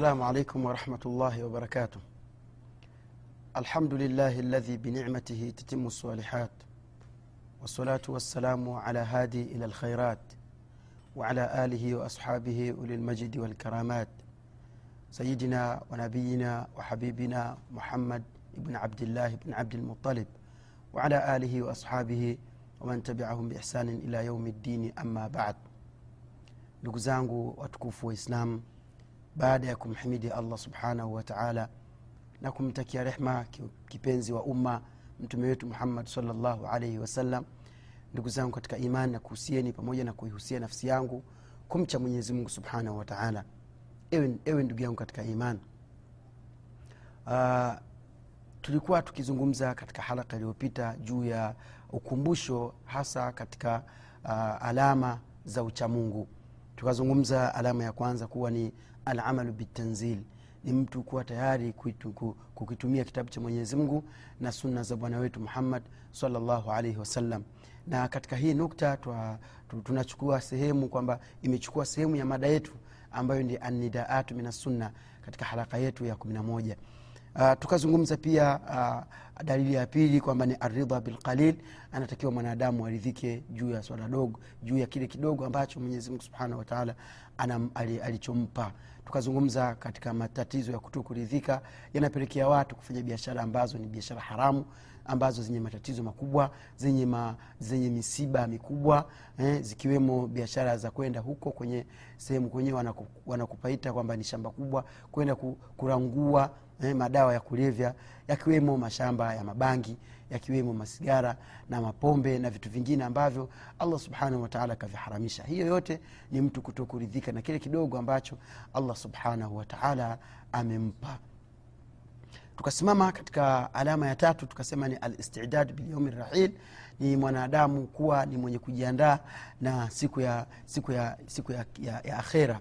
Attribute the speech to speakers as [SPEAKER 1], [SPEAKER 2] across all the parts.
[SPEAKER 1] السلام عليكم ورحمة الله وبركاته. الحمد لله الذي بنعمته تتم الصالحات والصلاة والسلام على هادي إلى الخيرات وعلى آله وأصحابه أولي المجد والكرامات. سيدنا ونبينا وحبيبنا محمد بن عبد الله بن عبد المطلب وعلى آله وأصحابه ومن تبعهم بإحسان إلى يوم الدين أما بعد. ndugu zangu waislamu baada ya kumhimidi allah subhanahu wataala na kumtakia rehma kipenzi wa umma mtume wetu muhammad salllahu alaihi wasallam ndugu zangu katika imani na kuhusieni pamoja na kuihusia nafsi yangu kumcha mwenyezi mungu subhanahu wataala ewe, ewe ndugu yangu katika imani. Uh, tulikuwa tukizungumza katika halaka iliyopita juu ya ukumbusho hasa katika uh, alama za uchamungu tukazungumza alama ya kwanza kuwa ni alamalu bitanzil. Ni mtu kuwa tayari kukitumia kitabu cha mwenyezi mungu na sunna za bwana wetu muhammad salllahu alaihi wasallam na katika hii nukta twa, tunachukua sehemu kwamba imechukua sehemu ya mada yetu ambayo ni anidaatu minasunna katika haraka yetu ya kumi na moja. Uh, tukazungumza pia uh, dalili ya pili kwamba ni aridha bilqalil anatakiwa mwanadamu aridhike juu ya swala dogo juu ya kile kidogo ambacho mwenyezimungu subhanahu wataala alichompa tukazungumza katika matatizo ya kuto kuridhika yanapelekea watu kufanya biashara ambazo ni biashara haramu ambazo zenye matatizo makubwa zenye, ma, zenye misiba mikubwa eh, zikiwemo biashara za kwenda huko kwenye sehemu kwenyewe wanaku, wanakupaita kwamba ni shamba kubwa kwenda kurangua eh, madawa ya kulevya yakiwemo mashamba ya mabangi yakiwemo masigara na mapombe na vitu vingine ambavyo allah subhanahu wataala akaviharamisha hiyo yote ni mtu kutokuridhika na kile kidogo ambacho allah subhanahu wataala amempa tukasimama katika alama ya tatu tukasema ni alistidad bilyaumi rahil ni mwanadamu kuwa ni mwenye kujiandaa na siku ya siku ya siku ya, ya, ya akhera.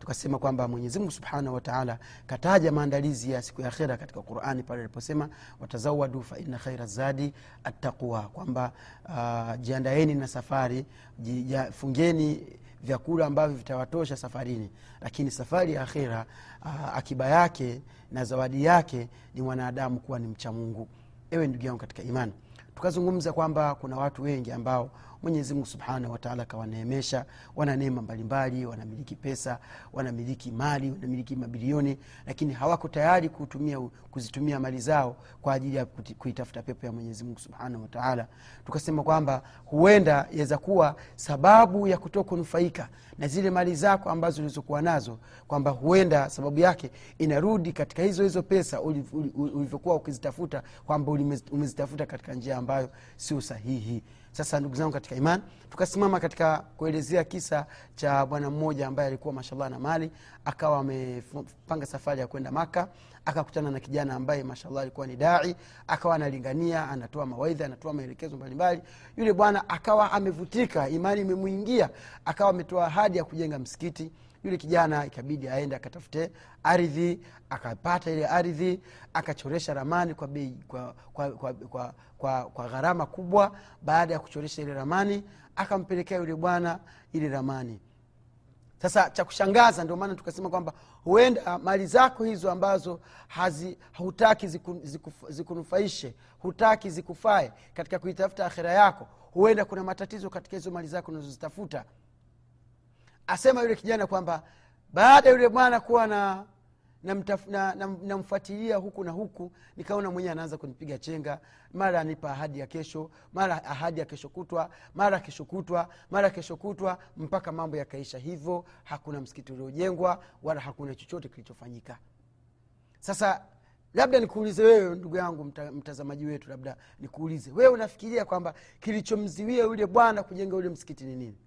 [SPEAKER 1] Tukasema kwamba mwenyezimungu subhanahu wataala kataja maandalizi ya siku ya akhera katika qurani pale aliposema watazawadu faina khaira zadi attaqwa kwamba uh, jiandaeni na safari jia, fungeni vyakula ambavyo vitawatosha safarini. Lakini safari ya akhera uh, akiba yake na zawadi yake ni mwanadamu kuwa ni mcha mungu. Ewe ndugu yangu katika imani tukazungumza kwamba kuna watu wengi ambao mwenyezimungu subhanahu wataala akawaneemesha wana neema mbalimbali wanamiliki pesa wanamiliki mali wanamiliki mabilioni lakini hawako tayari kutumia, kuzitumia mali zao kwa ajili ya kuitafuta pepo ya mwenyezimungu subhanahu wataala tukasema kwamba huenda yaweza kuwa sababu ya kutoa kunufaika na zile mali zako ambazo ulizokuwa nazo kwamba huenda sababu yake inarudi katika hizo hizo pesa ulivyokuwa ukizitafuta kwamba umezitafuta katika njia ambayo sio sahihi sasa ndugu zangu katika iman tukasimama katika kuelezea kisa cha bwana mmoja ambaye alikuwa mashallah na mali akawa amepanga safari ya kwenda maka akakutana na kijana ambaye mashallah alikuwa ni dai akawa analingania anatoa mawaidha anatoa maelekezo mbalimbali. Yule bwana akawa amevutika imani imemwingia akawa ametoa ahadi ya kujenga msikiti. Yule kijana ikabidi aende akatafute ardhi akapata ile ardhi akachoresha ramani kwa bei kwa, kwa, kwa, kwa, kwa, kwa gharama kubwa. Baada ya kuchoresha ile ramani akampelekea yule bwana ile ramani. Sasa cha kushangaza ndio maana tukasema kwamba huenda mali zako hizo ambazo hazi, hutaki ziku, ziku, zikunufaishe hutaki zikufae katika kuitafuta akhira yako huenda kuna matatizo katika hizo mali zako unazozitafuta. Asema yule kijana kwamba baada ya yule bwana kuwa na namfuatilia na, na, na huku na huku nikaona mwenyewe anaanza kunipiga chenga mara anipa ahadi ya kesho mara ahadi ya kesho kutwa mara kesho kutwa mara kesho kutwa mpaka mambo yakaisha hivyo hakuna msikiti uliojengwa wala hakuna chochote kilichofanyika. Sasa labda nikuulize wewe ndugu yangu mta, mtazamaji wetu labda nikuulize wewe unafikiria kwamba kilichomziwia yule bwana kujenga ule msikiti ni nini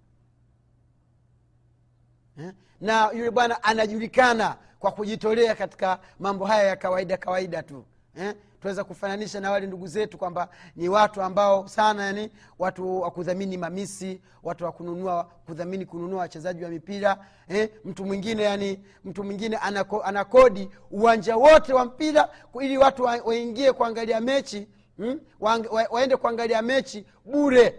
[SPEAKER 1] eh? na yule bwana anajulikana kwa kujitolea katika mambo haya ya kawaida kawaida tu eh? tunaweza kufananisha na wale ndugu zetu kwamba ni watu ambao sana yani watu wakudhamini mamisi watu wakununua kudhamini kununua wachezaji wa mipira eh? mtu mwingine yani mtu mwingine anako, anakodi uwanja wote wa mpira ili watu wa, waingie kuangalia mechi hmm? wa, wa, waende kuangalia mechi bure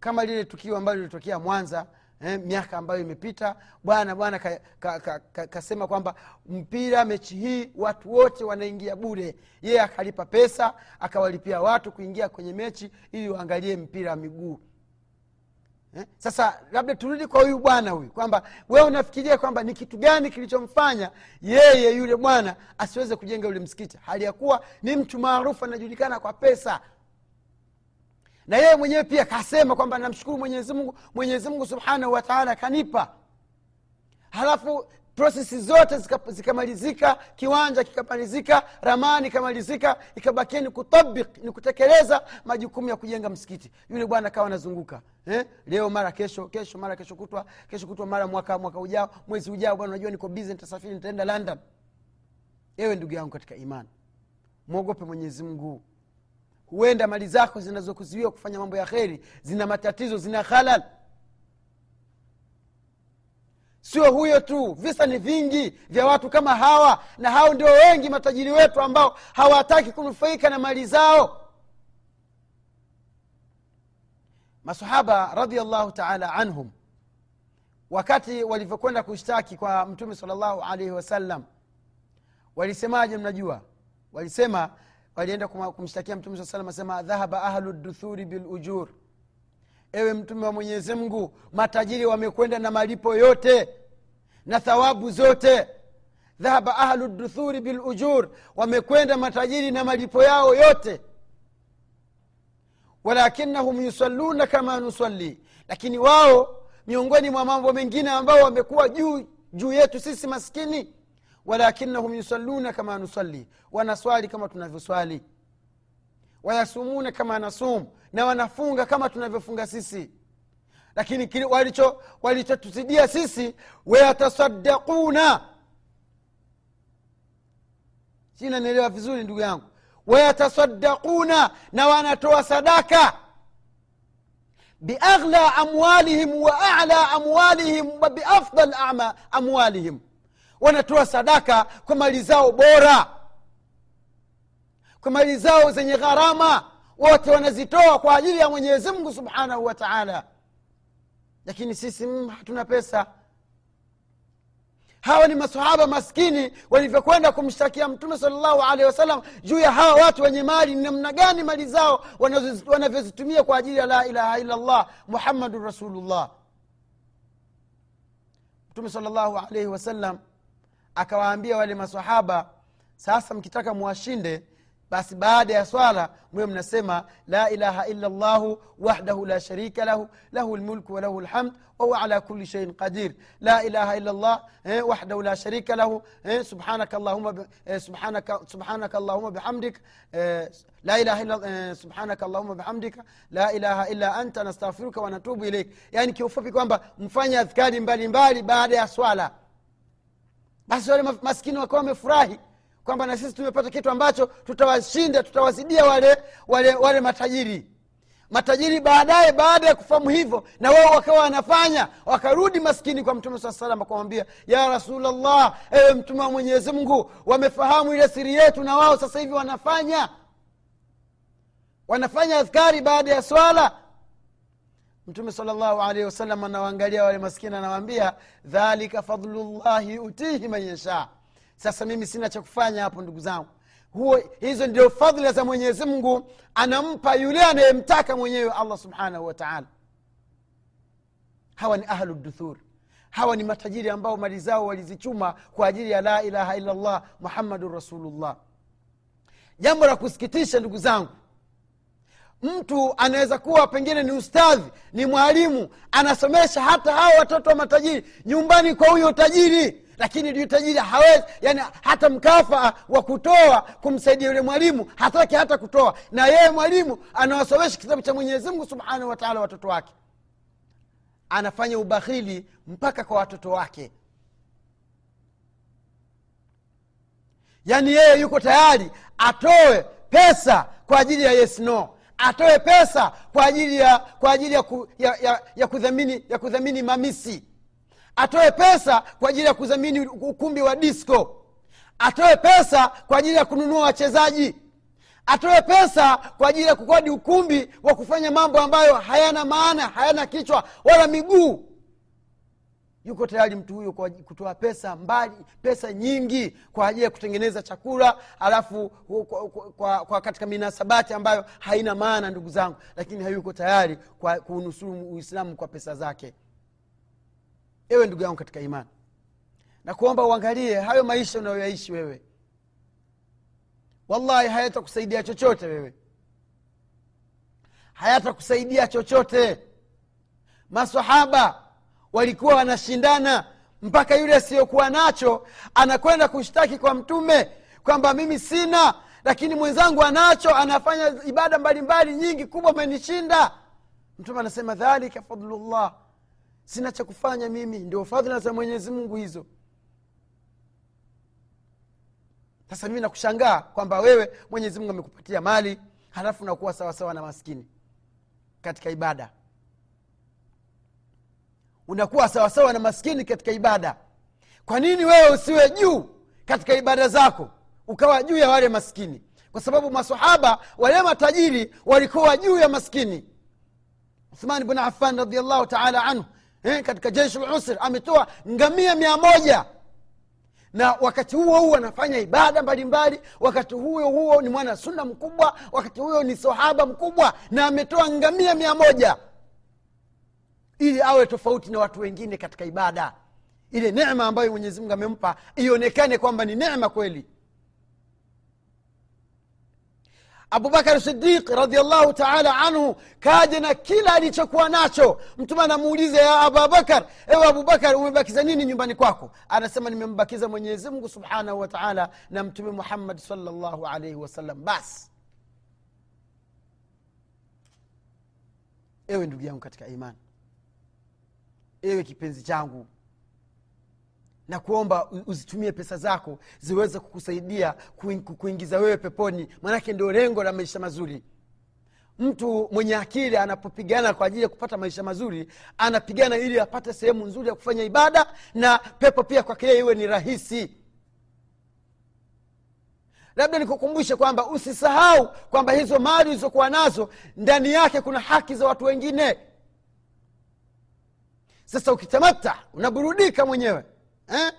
[SPEAKER 1] kama lile tukio ambalo lilitokea mwanza eh, miaka ambayo imepita bwana bwana kasema ka, ka, ka, ka kwamba mpira mechi hii watu wote wanaingia bure. Yeye akalipa pesa akawalipia watu kuingia kwenye mechi ili waangalie mpira wa miguu. Eh? sasa labda turudi kwa huyu bwana huyu kwamba wewe unafikiria kwamba ni kitu gani kilichomfanya yeye yule bwana asiweze kujenga ule msikiti? Hali ya kuwa ni mtu maarufu anajulikana kwa pesa na yeye mwenyewe pia kasema kwamba namshukuru mwenyezi mungu subhanahu wataala kanipa. Halafu prosesi zote zikamalizika zika kiwanja kikamalizika ramani ikamalizika ikabakia ni kutabik ni kutekeleza majukumu ya kujenga msikiti. Yule bwana akawa anazunguka eh? leo mara kesho kesho mara kesho kutwa kesho kutwa mara mwaka mwaka ujao mwezi ujao bwana unajua niko bizi nitasafiri nitaenda london. Ewe ndugu yangu katika imani mwogope mwenyezi huenda mali zako zinazokuziwiwa kufanya mambo ya kheri zina matatizo zina halal sio huyo tu visa ni vingi vya watu kama hawa na hao ndio wengi matajiri wetu ambao hawataki kunufaika na mali zao. Masahaba radiallahu taala anhum wakati walivyokwenda kushtaki kwa mtume salllahu alaihi wasallam walisemaje? Mnajua walisema walienda kumshtakia mtume saa salam asema dhahaba ahlu duthuri bilujur ewe mtume wa mwenyezi mungu matajiri wamekwenda na malipo yote na thawabu zote. Dhahaba ahlu duthuri bilujur wamekwenda matajiri na malipo yao yote. Walakinahum yusalluna kama nusalli lakini wao miongoni mwa mambo mengine ambao wamekuwa juu juu yetu sisi maskini walakinahum yusalluna kama nusalli. Wanaswali kama tunavyoswali. Wayasumuna kama nasum. Na wanafunga kama tunavyofunga sisi. Lakini walicho sisi sisi wayatasadaquna sinanielewa vizuri ndugu yangu? Wayatasadakuna na wanatoa sadaka. Biaghla amwalihim wa ala amwalihim wa biafdal amwalihim wanatoa sadaka kwa mali zao bora. Kwa mali zao zenye gharama wote wanazitoa kwa ajili ya mwenyezi mungu subhanahu wa taala. Lakini sisi mm, hatuna pesa. Hawa ni masahaba maskini walivyokwenda kumshtakia mtume salllahu alehi wasallam juu ya hawa watu wenye mali ni namna gani mali zao wanavyozitumia kwa ajili ya la ilaha illallah muhammadun rasulullah. Mtume salllahu alaihi wasallam akawaambia wale masahaba sasa mkitaka muwashinde basi baada ya swala mwe mnasema la ilaha illa llahu wahdahu la sharika lahu lahu lmulku walahu lhamd wahuwa ala kuli sheiin qadir. La ilaha illa llah eh, wahdahu la sharika lahu eh, subhanaka allahuma eh, subhanaka, subhanaka allahuma bihamdik eh, la ilaha illa eh, subhanaka allahuma bihamdika la ilaha illa anta nastaghfiruka wanatubu ilaik yani kiufupi kwamba mfanye adhkari mbalimbali baada ya swala basi wale maskini wakawa wamefurahi kwamba na sisi tumepata kitu ambacho tutawashinda tutawazidia wale wale wale matajiri. Matajiri baadaye baada ya kufahamu hivyo na wao wakawa wanafanya wakarudi maskini kwa mtume saa salama kumwambia ya rasulllah ewe mtume wa mwenyezi mungu wamefahamu ile siri yetu na wao sasa hivi wanafanya. Wanafanya adhkari baada ya swala mtume salllahu alaihi wasallam anawaangalia wale maskini anawaambia dhalika fadlullahi utihi man yashaa sasa mimi sina cha kufanya hapo ndugu zangu. Huo hizo ndio fadhila za mwenyezi mungu. Anampa yule anayemtaka mwenyewe allah subhanahu wataala hawa ni ahlu duthur. Hawa ni matajiri ambao mali zao walizichuma kwa ajili ya la ilaha illallah muhammadun rasulullah. Jambo la kusikitisha ndugu zangu mtu anaweza kuwa pengine ni ustadhi ni mwalimu anasomesha hata hawa watoto wa matajiri nyumbani kwa huyo tajiri lakini yule tajiri hawezi yani hata mkafa wa kutoa kumsaidia yule mwalimu hataki hata kutoa. Na yeye mwalimu anawasomesha kitabu cha mwenyezi mungu subhanahu wataala watoto wake. Anafanya ubakhili mpaka kwa watoto wake. Yaani yeye yuko tayari atoe pesa kwa ajili ya yes no atoe pesa kwa ajili ya kwa ajili ya, ku, ya, ya, ya, kudhamini, ya kudhamini mamisi. Atoe pesa kwa ajili ya kudhamini ukumbi wa disco. Atoe pesa kwa ajili ya kununua wachezaji. Atoe pesa kwa ajili ya kukodi ukumbi wa kufanya mambo ambayo hayana maana hayana kichwa wala miguu yuko tayari mtu kwa kutoa pesa mbali pesa nyingi kwa ajili ya kutengeneza chakula alafu kwa, kwa, kwa, katika minasabati ambayo haina maana ndugu zangu lakini hayuko tayari kwa kuunusuru uislamu kwa pesa zake. Ewe ndugu yangu katika imani na kuomba uangalie hayo maisha unayoyaishi wewe. Wallahi hayatakusaidia chochote wewe. Hayatakusaidia chochote. Masahaba walikuwa wanashindana mpaka yule asiyokuwa nacho anakwenda kushtaki kwa mtume kwamba mimi sina lakini mwenzangu anacho anafanya ibada mbalimbali nyingi kubwa amenishinda mtume anasema dhalika fadlullah sina cha kufanya mimi ndio fadhila za mwenyezi mungu hizo. Sasa mimi nakushangaa kwamba wewe mwenyezi mungu amekupatia mali halafu nakuwa sawasawa na maskini katika ibada unakuwa sawasawa na maskini katika ibada. Kwa nini wewe usiwe juu katika ibada zako ukawa juu ya wale maskini? Kwa sababu masahaba wale matajiri walikuwa juu ya maskini. Uthman bn affan radiallahu taala anhu eh, katika jeshi lusr ametoa ngamia mia moja. Na wakati huo huo anafanya ibada mbalimbali. Wakati huo huo ni mwana sunna mkubwa wakati huo ni sahaba mkubwa na ametoa ngamia mia moja ili awe tofauti na watu wengine katika ibada. Ile nema ambayo mwenyezi mungu amempa ionekane kwamba ni nema kweli. Abubakar sidiq radiallahu taala anhu kaja na kila alichokuwa nacho. Mtume anamuuliza ya abubakar ewe abubakar umebakiza nini nyumbani kwako? Anasema nimembakiza mwenyezi mungu subhanahu wa taala na mtume muhammad salllahu alaihi wasallam basi ewe ndugu yangu katika imani ewe kipenzi changu na kuomba uzitumie pesa zako ziweze kukusaidia kuingiza wewe peponi. Manake ndio lengo la maisha mazuri. Mtu mwenye akili anapopigana kwa ajili ya kupata maisha mazuri anapigana ili apate sehemu nzuri ya kufanya ibada na pepo pia kwa kile iwe ni rahisi. Labda nikukumbushe kwamba usisahau kwamba hizo mali ulizokuwa nazo ndani yake kuna haki za watu wengine sasa ukitamata unaburudika mwenyewe eh?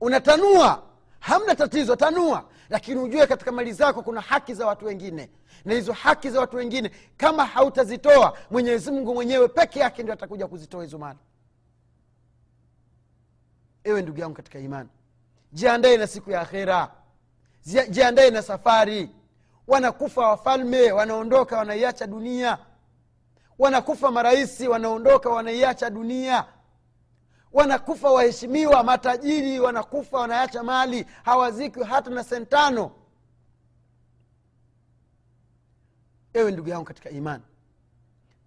[SPEAKER 1] unatanua hamna tatizo tanua. Lakini ujue katika mali zako kuna haki za watu wengine. Na hizo haki za watu wengine kama hautazitoa mwenyezi mungu mwenyewe peke yake ndio atakuja kuzitoa hizo mali. Ewe ndugu yangu katika imani jiandae na siku ya akhera. Jiandae na safari. Wanakufa wafalme wanaondoka wanaiacha dunia. Wanakufa marahisi wanaondoka wanaiacha dunia wanakufa waheshimiwa matajiri wanakufa wanaacha mali hawazikwi hata na sentano. Ewe ndugu yangu katika imani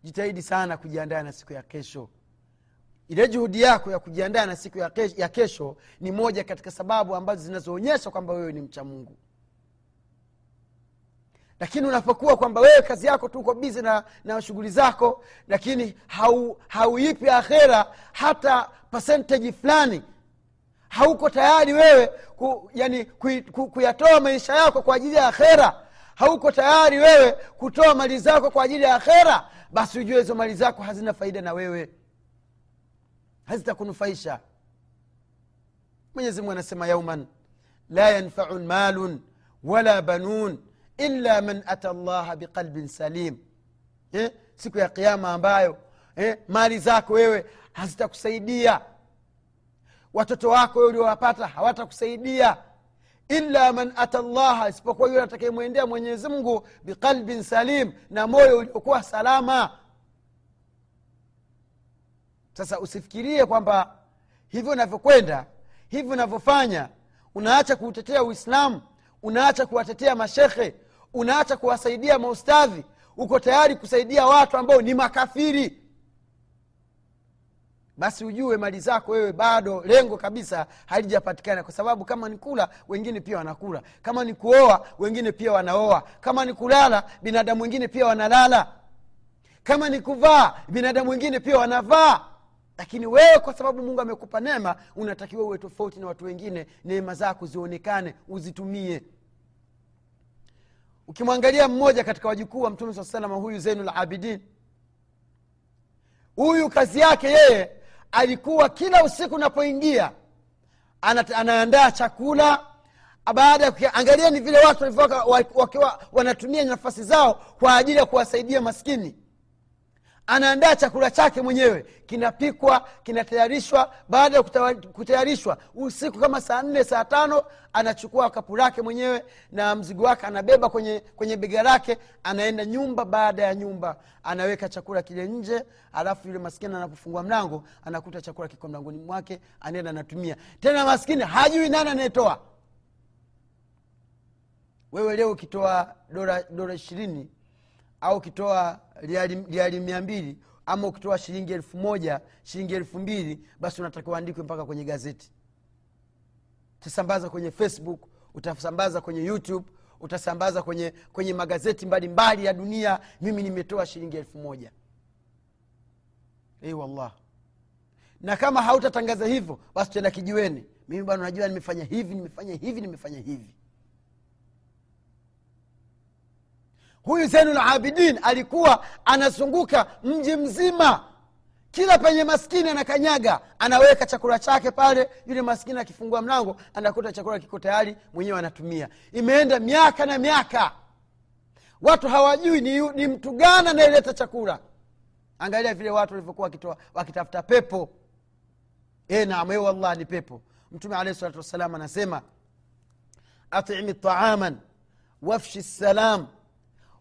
[SPEAKER 1] jitahidi sana kujiandaa na siku ya kesho. Ile juhudi yako ya kujiandaa na siku ya kesho, ya kesho ni moja katika sababu ambazo zinazoonyesha kwamba wewe ni mcha mungu lakini unapokuwa kwamba wewe kazi yako tu uko bizi na, na shughuli zako lakini hauipi hau akhera hata percentage fulani hauko tayari wewe ku, yani kuyatoa ku, kuyatoa maisha yako kwa ajili ya akhera hauko tayari wewe kutoa mali zako kwa ajili ya akhera basi ujue hizo mali zako hazina faida na wewe. Hazitakunufaisha. Mwenyezimungu anasema yauman la yanfaun malun wala banun illa man ata llaha biqalbin salim eh? siku ya kiama ambayo eh? mali zako wewe hazitakusaidia watoto wako wewe uliowapata hawatakusaidia illa man ata llaha isipokuwa yule atakayemwendea mwenyezimngu biqalbin salim na moyo uliokuwa salama sasa usifikirie kwamba hivyo unavyokwenda hivyo unavyofanya unaacha kuutetea uislamu unaacha kuwatetea mashekhe unaacha kuwasaidia maustadhi uko tayari kusaidia watu ambao ni makafiri. Basi ujue mali zako wewe bado lengo kabisa halijapatikana kwa sababu kama ni kula wengine pia wanakula. Kama ni kuoa wengine pia wanaoa. Kama ni kulala binadamu wengine pia wanalala. Kama ni kuvaa binadamu wengine pia wanavaa. Lakini wewe kwa sababu mungu amekupa neema unatakiwa uwe tofauti na watu wengine neema zako zionekane uzitumie ukimwangalia mmoja katika wajukuu wa mtume saa salama huyu zeinulabidin huyu kazi yake yeye alikuwa kila usiku unapoingia anaandaa chakula baada ya kuangalia ni vile watu wakiwa wanatumia nafasi zao kwa ajili ya kuwasaidia maskini anaandaa chakula chake mwenyewe. Kinapikwa kinatayarishwa. Baada ya kutayarishwa usiku kama saa nne saa tano anachukua kapu lake mwenyewe na mzigo wake anabeba kwenye kwenye bega lake anaenda nyumba. Baada ya nyumba anaweka chakula kile nje alafu yule maskini anapofungua mlango anakuta chakula kiko mlangoni mwake anaenda anatumia. Tena maskini hajui nani anayetoa. Wewe leo ukitoa dola ishirini au ukitoa riali mia mbili ama ukitoa shilingi elfu moja shilingi elfu mbili basi unatakiwa andikwe mpaka kwenye gazeti. Utasambaza kwenye facebook utasambaza kwenye youtube utasambaza kwenye kwenye magazeti mbalimbali mbali ya dunia. Mimi nimetoa shilingi elfu moja. Wallah na kama hautatangaza hivyo basi tenda kijiweni. Mimi bwana unajua nimefanya hivi nimefanya hivi nimefanya hivi huyu zainul abidin alikuwa anazunguka mji mzima. Kila penye maskini anakanyaga anaweka chakula chake pale. Yule maskini akifungua mlango anakuta chakula kiko tayari mwenyewe anatumia. Imeenda miaka na miaka. Watu hawajui ni, ni mtu gani anayeleta chakula. Angalia vile watu walivyokuwa wakitafuta pepo. E naam e wallah ni pepo. Mtume alahi salatu wassalam anasema atimi taaman wafshi salam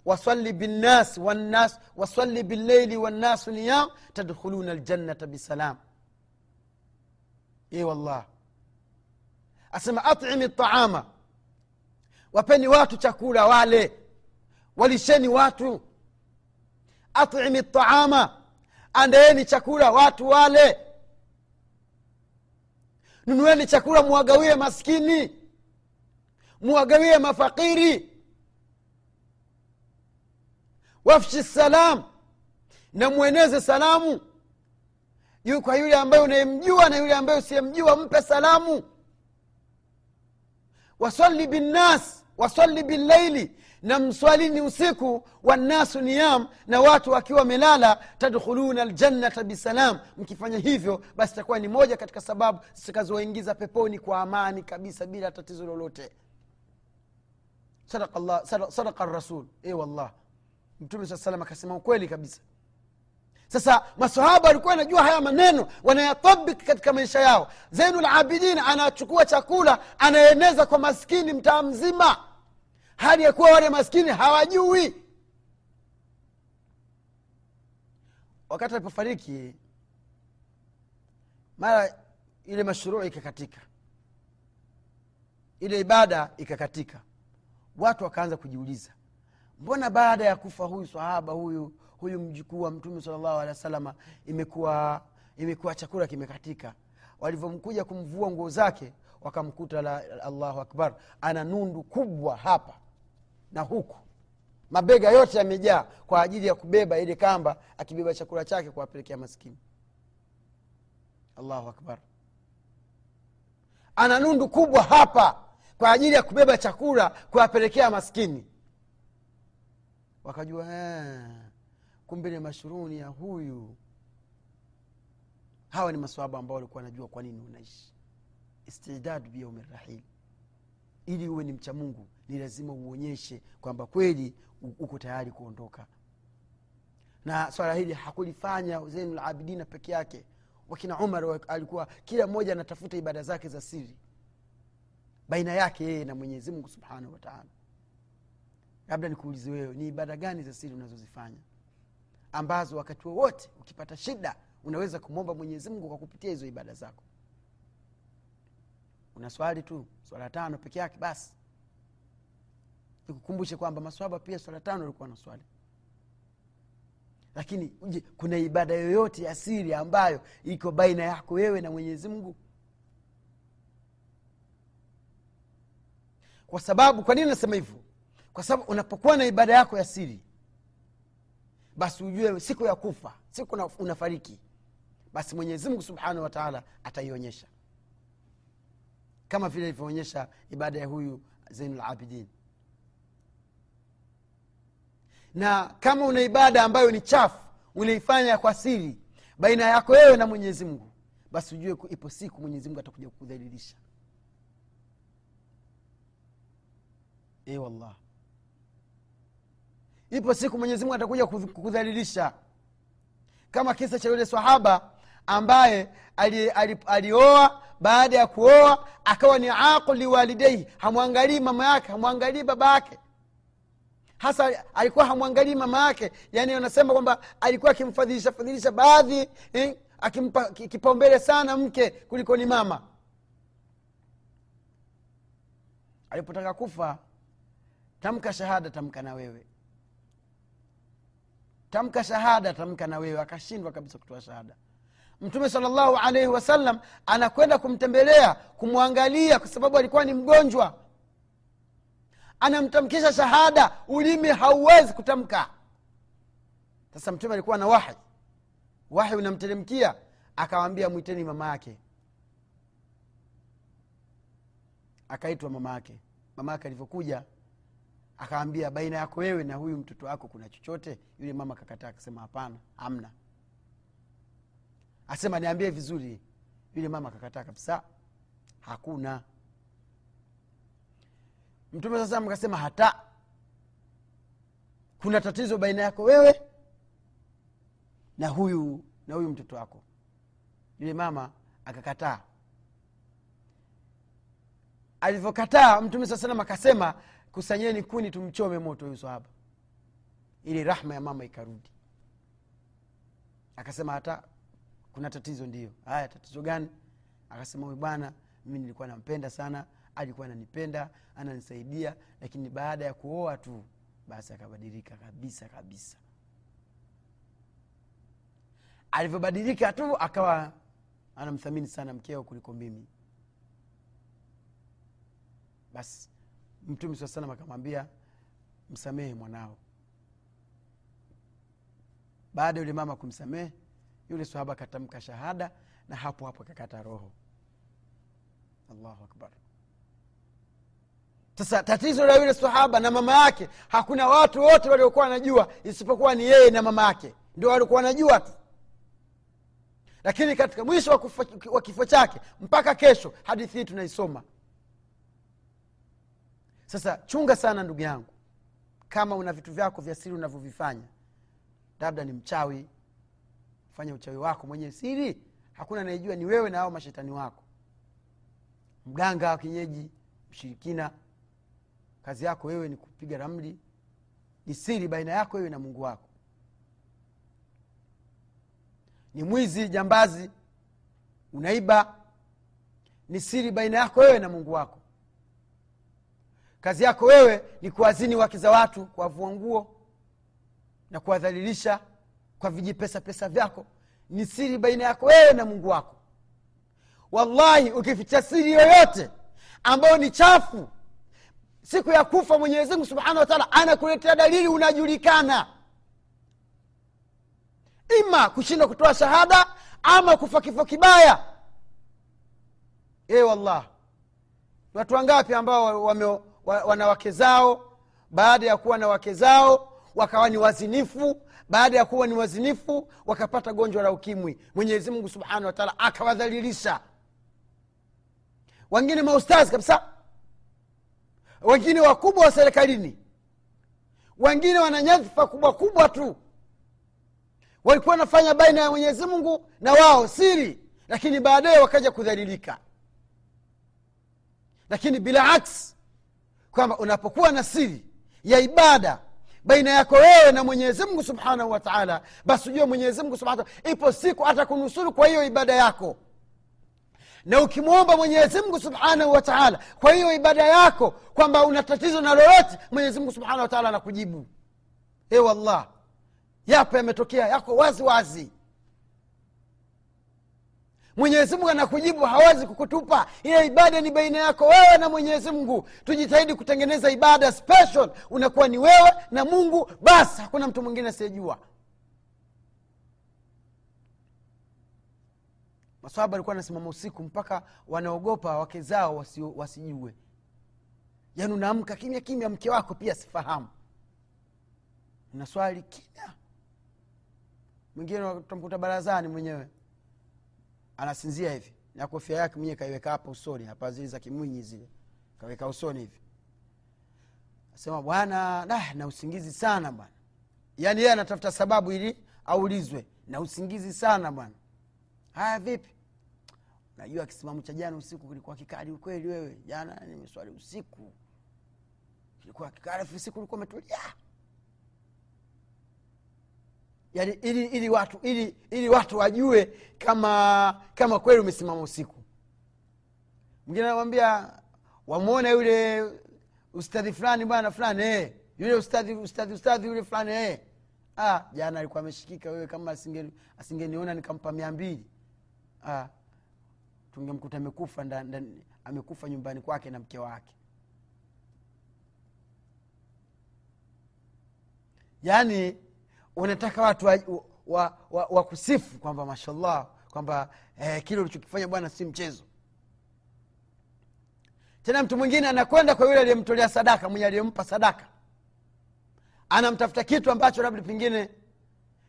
[SPEAKER 1] wasalli binnas wannas wasalli billaili wannasu niyam tadkhuluna aljannata bisalam. E asema atimi taama wapeni watu chakula wale. Walisheni watu. Atimi taama andeeni chakula watu wale. Nunueni chakula mwagawie maskini. Mwagawie mafakiri wafshi salam. Na mweneze salamu. Yu kwa yule ambaye unayemjua na yule ambaye usiyemjua mpe salamu. Wasali binnas wasali billaili. Na mswalini usiku wannasu niyam. Na watu wakiwa wamelala tadkhuluna ljannata bisalam. Mkifanya hivyo basi itakuwa ni moja katika sababu zitakazowaingiza peponi kwa amani kabisa bila tatizo lolote. Sadaka rasul e wallah mtume saa salam akasema ukweli kabisa. Sasa masahaba walikuwa wanajua haya maneno wanayatabiki katika maisha yao. Zainul abidin anachukua chakula anaeneza kwa maskini mtaa mzima. Hali ya kuwa wale maskini hawajui. Wakati alipofariki mara ile mashuruu ikakatika. Ile ibada ikakatika. Watu wakaanza kujiuliza mbona baada ya kufa huyu sahaba huyu huyu mjukuu wa mtume salllahu alehi wa salama imekuwa imekuwa chakula kimekatika? Walivyomkuja kumvua nguo zake wakamkuta la, allahu akbar ana nundu kubwa hapa na huku. Mabega yote yamejaa kwa ajili ya kubeba ile kamba akibeba chakula chake kuwapelekea maskini. Allahu akbar. Ana nundu kubwa hapa kwa ajili ya kubeba chakula kuwapelekea maskini wakajua kumbe ni mashuruni ya huyu. Hawa ni maswaba ambao walikuwa wanajua kwa nini unaishi. Istidadu biyaumi rahil ili uwe ni mcha mungu ni lazima uonyeshe kwamba kweli uko tayari kuondoka. Na swala hili hakulifanya zeinulabidina peke yake. Wakina umar alikuwa kila mmoja anatafuta ibada zake za siri. Baina yake yeye na mwenyezi mungu subhanahu wataala labda nikuulize wewe ni ibada gani za siri unazozifanya? Ambazo wakati wowote ukipata shida unaweza kumwomba mwenyezi mungu kwa kupitia hizo ibada zako. Una swali tu swala tano peke yake basi. Nikukumbushe kwamba maswaba pia swala tano alikuwa na swali. Lakini je kuna ibada yoyote ya siri ambayo iko baina yako wewe na mwenyezi mungu? Kwa sababu kwa nini nasema hivyo kwa sababu unapokuwa na ibada yako ya siri basi ujue siku ya kufa siku unafariki basi mwenyezimngu subhanahu wataala ataionyesha. Kama vile ilivyoonyesha ibada ya huyu zeinulabidin na kama una ibada ambayo ni chafu unaifanya kwa siri baina yako wewe na mwenyezi mungu basi ujue ipo siku mwenyezi mungu atakuja kukudhalilisha. E ipo siku mwenyezi mungu atakuja kudhalilisha kama kisa cha yule sahaba ambaye ali- ali- alioa baada ya kuoa akawa ni aqu liwalidaihi hamwangalii mama yake hamwangalii baba yake. Hasa alikuwa hamwangalii mama yake yani anasema kwamba alikuwa akimfadhilisha fadhilisha baadhi eh, akimpa ki- kipaumbele sana mke kuliko ni mama. Alipotaka kufa tamka shahada tamka na wewe tamka shahada tamka na wewe. Akashindwa kabisa kutoa shahada. Mtume salllahu alaihi wasallam anakwenda kumtembelea kumwangalia kwa sababu alikuwa ni mgonjwa. Anamtamkisha shahada ulimi hauwezi kutamka. Sasa mtume alikuwa na wahi. Wahi unamteremkia akawambia mwiteni mama yake. Akaitwa mama yake. Mama yake alivyokuja akawambia baina yako wewe na huyu mtoto wako kuna chochote? Yule mama akakataa akasema hapana amna asema niambie vizuri. Yule mama akakataa kabisa hakuna. Mtume saa akasema hata kuna tatizo baina yako wewe na huyu na huyu mtoto wako. Yule mama akakataa. Alivyokataa mtume saa salam akasema kusanyeni kuni tumchome moto huyu sahaba ili rahma ya mama ikarudi. Akasema hata kuna tatizo ndio. Haya tatizo gani? Akasema huyu bwana mimi nilikuwa nampenda sana alikuwa ananipenda ananisaidia lakini baada ya kuoa tu basi akabadilika kabisa kabisa. Alivyobadilika tu akawa anamthamini sana mkeo kuliko mimi. Basi mtume saa salam akamwambia msamehe mwanao. Baada yule mama kumsamehe yule sahaba akatamka shahada na hapo hapo akakata roho. Allahu akbar. Sasa tatizo la yule sahaba na mama yake hakuna watu wote waliokuwa wanajua isipokuwa ni yeye na mama yake. Ndio walikuwa wanajua tu. Lakini katika mwisho wa kifo chake mpaka kesho hadithi hii tunaisoma sasa chunga sana ndugu yangu kama una vitu vyako vya siri unavyovifanya labda ni mchawi fanya uchawi wako mwenye siri hakuna anayejua ni wewe na ao mashetani wako. Mganga wa kienyeji mshirikina kazi yako wewe ni kupiga ramli ni siri baina yako wewe na mungu wako. Ni mwizi jambazi unaiba ni siri baina yako wewe na mungu wako kazi yako wewe ni kuwazini wake za watu kuwavua nguo na kuwadhalilisha kwa vijipesa pesa vyako. Ni siri baina yako wewe na mungu wako. Wallahi ukificha siri yoyote ambayo ni chafu siku ya kufa mwenyezimgu subhanahu wa taala anakuletea dalili unajulikana. Ima kushindwa kutoa shahada ama kufa kifo kibaya. E wallah ni watu wangapi ambao wame, wa, wana wake zao baada ya kuwa na wake zao wakawa ni wazinifu baada ya kuwa ni wazinifu wakapata gonjwa la ukimwi. Mwenyezi mungu subhanahu wataala akawadhalilisha. Wengine maustazi kabisa. Wengine wakubwa wa serikalini. Wengine wana nyadhifa kubwa kubwa tu. Walikuwa wanafanya baina ya mwenyezi mungu na wao siri lakini baadaye wakaja kudhalilika. Lakini bila aks kwamba unapokuwa na siri ya ibada baina yako wewe na mwenyezi mungu subhanahu wa taala basi ujue mwenyezi mungu subhanahu ipo siku atakunusuru kwa hiyo ibada yako. Na ukimwomba mwenyezi mungu subhanahu wa taala kwa hiyo ibada yako kwamba una tatizo na lolote mwenyezi mungu subhanahu wa taala anakujibu. E wallah yapo yametokea yako wazi wazi mwenyezi mungu anakujibu hawezi kukutupa. Ile ibada ni baina yako wewe na mwenyezi mungu. Tujitahidi kutengeneza ibada special. Unakuwa ni wewe na mungu basi hakuna mtu mwingine asiyejua. Maswaba alikuwa anasimama usiku mpaka wanaogopa wake zao wasi, wasijue. Yaani unaamka kimya kimya mke wako pia sifahamu unaswali kimya. Mwingine utamkuta barazani mwenyewe anasinzia hivi. Na kofia yake mwenyewe kaiweka hapa usoni hapa zile za kimwinyi zile. Kaweka usoni hivi. Asema bwana nah, na usingizi sana bwana. Yaani yeye anatafuta sababu ili aulizwe. Na usingizi sana bwana. Haya vipi? Najua kisimamo cha jana usiku kilikuwa kikali ukweli wewe. Jana nimeswali usiku. Kilikuwa kikali usiku ulikuwa umetulia yani ili ili watu ili ili watu wajue kama kama kweli umesimama usiku mwingine anamwambia wamwona yule ustadhi fulani bwana fulani eh. yule ustadhi ustadhi ustadhi yule fulani eh. ah, jana alikuwa ameshikika wewe kama asingeni- asingeniona nikampa mia mbili ah, tungemkuta amekufa amekufa nyumbani kwake na mke wake yaani unataka watu wakusifu wa, wa, wa kwamba mashallah kwamba eh, kile ulichokifanya bwana si mchezo. Tena mtu mwingine anakwenda kwa yule aliyemtolea sadaka mwenye aliyempa sadaka. Anamtafuta kitu ambacho labda pengine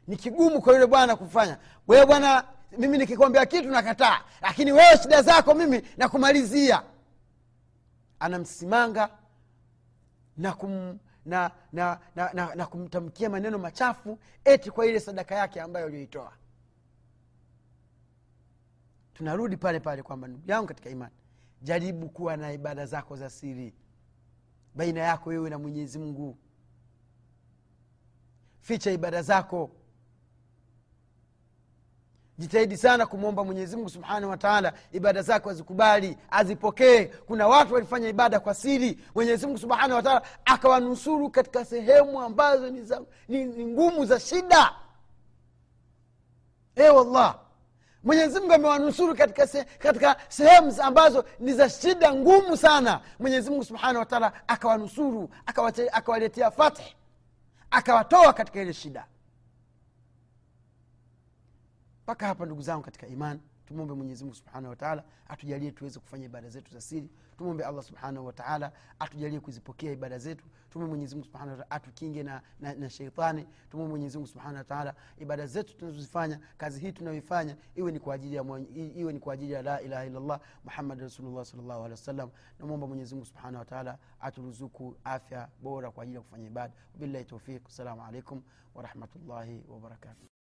[SPEAKER 1] ni kigumu kwa yule bwana kufanya. Wewe bwana mimi nikikwambia kitu nakataa lakini wewe shida zako mimi nakumalizia. Anamsimanga na kum na na, na, na, na kumtamkia maneno machafu eti kwa ile sadaka yake ambayo aliyoitoa. Tunarudi pale pale kwamba ndugu yangu katika imani jaribu kuwa na ibada zako za siri baina yako wewe na mwenyezi mungu. Ficha ibada zako jitahidi sana kumwomba mwenyezimngu subhanahu wataala ibada zako azikubali azipokee. Kuna watu walifanya ibada kwa siri mwenyezimungu subhanahu wataala akawanusuru katika sehemu ambazo ni, za, ni, ni ngumu za shida. E wallah mwenyezimngu amewanusuru katika, se, katika sehemu ambazo ni za shida ngumu sana. Mwenyezimungu subhanahu wataala akawanusuru akawaletea akawaletea fathi akawatoa katika ile shida mpaka hapa ndugu zangu katika iman tumwombe mwenyezimungu subhanahu wataala atujalie tuweze kufanya ibada zetu za siri. Tumwombe allah subhanahu wataala atujalie kuzipokea ibada zetu. Tumwombe mwenyezimungu subhanahu wataala atukinge na, na, na sheitani. Tumwombe mwenyezimungu subhanahu wataala ibada zetu tunazozifanya kazi hii tunayoifanya iwe ni kwa ajili ya iwe ni kwa ajili ya la ilaha illallah muhammadi rasulullah salllahu alehi wasallam. Namwomba mwenyezimungu subhanahu wataala aturuzuku afya bora kwa ajili ya kufanya ibada. Wabillahi taufiq assalamu alaikum warahmatullahi wabarakatuh